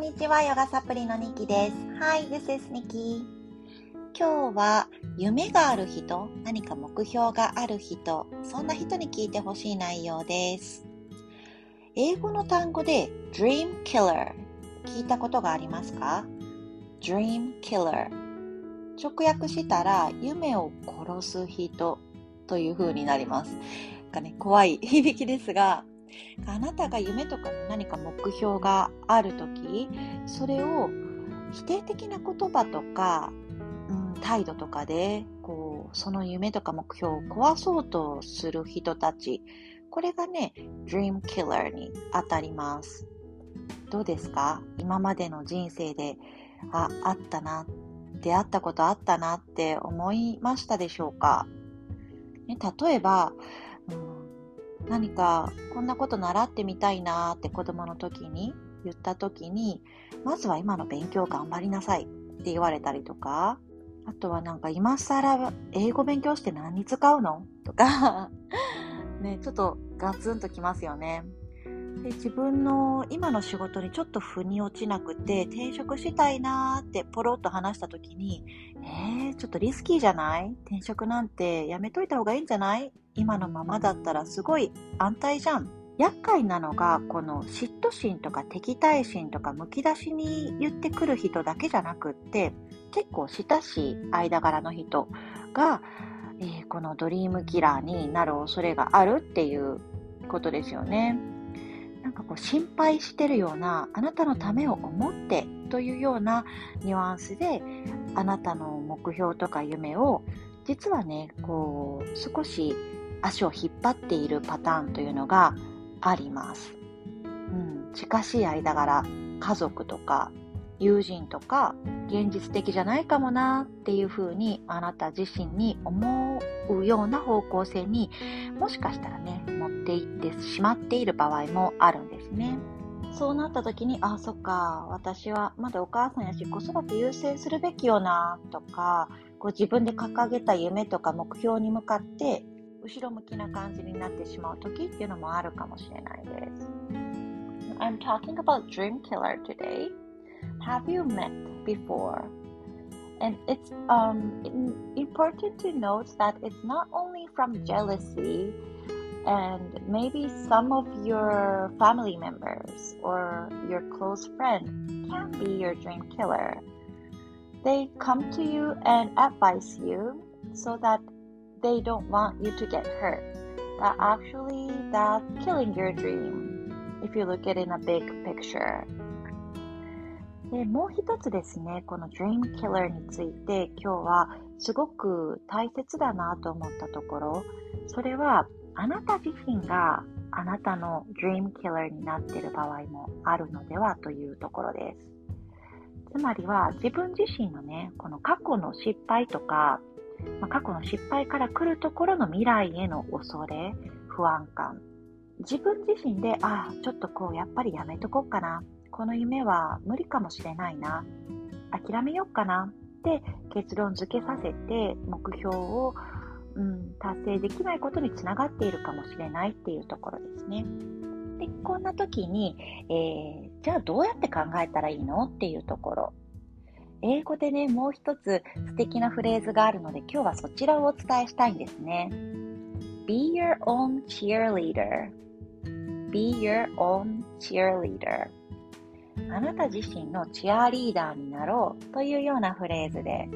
んにちは、ヨガサプリのニキです。Hi, this is Niki. 今日は夢がある人、何か目標がある人、そんな人に聞いてほしい内容です。英語の単語で Dream Killer 聞いたことがありますか ?Dream Killer 直訳したら夢を殺す人という風になります。かね、怖い 響きですが、あなたが夢とか何か目標があるとき、それを否定的な言葉とか、うん、態度とかで、こう、その夢とか目標を壊そうとする人たち、これがね、Dream Killer に当たります。どうですか？今までの人生で、あ、あったな、出会ったことあったなって思いましたでしょうか、ね、例えば、何かこんなこと習ってみたいなって子供の時に言った時に、まずは今の勉強頑張りなさいって言われたりとか、あとはなんか今更英語勉強して何に使うのとか ね、ちょっとガツンときますよね。で自分の今の仕事にちょっと腑に落ちなくて転職したいなーってポロッと話した時に、えー、ちょっとリスキーじゃない？転職なんてやめといた方がいいんじゃない？今のままだったらすごい安泰じゃん。厄介なのが、この嫉妬心とか敵対心とかむき出しに言ってくる人だけじゃなくって、結構親しい間柄の人が、えー、このドリームキラーになる恐れがあるっていうことですよね。なんかこう心配してるような、あなたのためを思ってというようなニュアンスで、あなたの目標とか夢を、実はね、こう、少し足を引っ張っているパターンというのがあります。うん、近しい間柄、家族とか友人とか現実的じゃないかもなっていうふうにあなた自身に思うような方向性にもしかしたらね持っていってしまっている場合もあるんですね。そうなった時に、あ、そっか、私はまだお母さんやし子育て優先するべきよなとか、こう自分で掲げた夢とか目標に向かって後ろ向きな感じになってしまう時っていうのもあるかもしれないです。I'm talking about Dream Killer today. Have you met before? And it's um, important to note that it's not only from jealousy and maybe some of your family members or your close friend can be your dream killer. They come to you and advise you so that they don't want you to get hurt. But actually, that's killing your dream if you look at it in a big picture. でもう一つですね、この Dream Killer について今日はすごく大切だなと思ったところ、それはあなた自身があなたの Dream Killer になっている場合もあるのではというところです。つまりは自分自身のね、この過去の失敗とかまあ、過去の失敗から来るところの未来への恐れ、不安感。自分自身で、ああ、ちょっとこう、やっぱりやめとこうかな。この夢は無理かもしれないな。諦めようかなって結論付けさせて目標を、うん、達成できないことにつながっているかもしれないっていうところですね。で、こんな時に、えー、じゃあどうやって考えたらいいの？っていうところ。英語でね、もう一つ素敵なフレーズがあるので、今日はそちらをお伝えしたいんですね。Be your own cheerleader.Be your own cheerleader. あなた自身のチアリーダーになろうというようなフレーズで。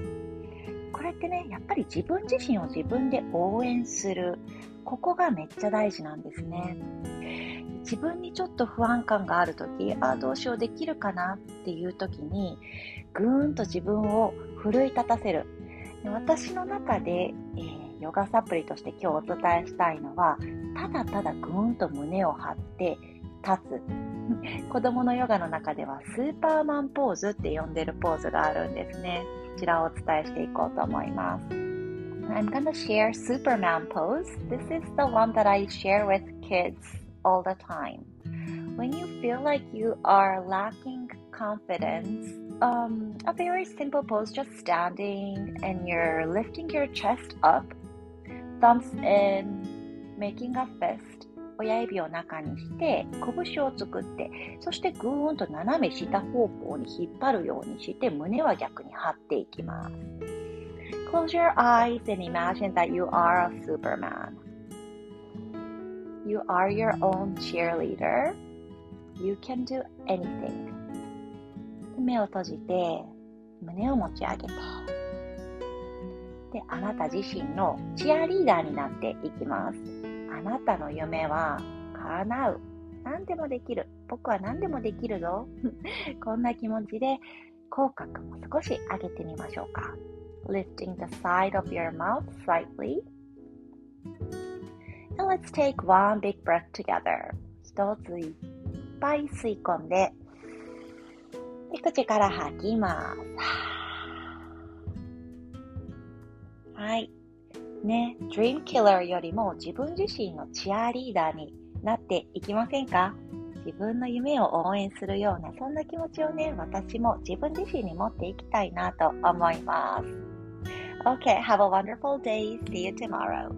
これってね、やっぱり自分自身を自分で応援する。ここがめっちゃ大事なんですね。自分にちょっと不安感があるとき、ああ、どうしようできるかなっていうときに、ぐーんと自分を奮い立たせる。私の中で、えー、ヨガサプリとして今日お伝えしたいのは、ただただぐーんと胸を張って立つ。子供のヨガの中ではスーパーマンポーズって呼んでるポーズがあるんですね。こちらをお伝えしていこうと思います。I'm gonna share Superman pose. This is the one that I share with kids all the time. When you feel like you are lacking confidence, um, a very simple pose, just standing and you're lifting your chest up, thumbs in, making a fist, 親指を中にして、拳を作って、そしてぐーんと斜め下方向に引っ張るようにして、胸は逆に張っていきます。Close your eyes and imagine that you are a Superman. You are your own cheerleader. You can do anything. 目を閉じて、胸を持ち上げて、で、あなた自身のチアリーダーになっていきます。あなたの夢は叶う。何でもできる。僕は何でもできるぞ。こんな気持ちで口角も少し上げてみましょうか。lifting the side of your mouth slightly. And let's take one big breath together. 一ついっぱい吸い込んで、で口から吐きます。はい。ね、Dream Killer よりも自分自身のチアリーダーになっていきませんか？自分の夢を応援するような、そんな気持ちをね、私も自分自身に持っていきたいなと思います。Okay, have a wonderful day. See you tomorrow.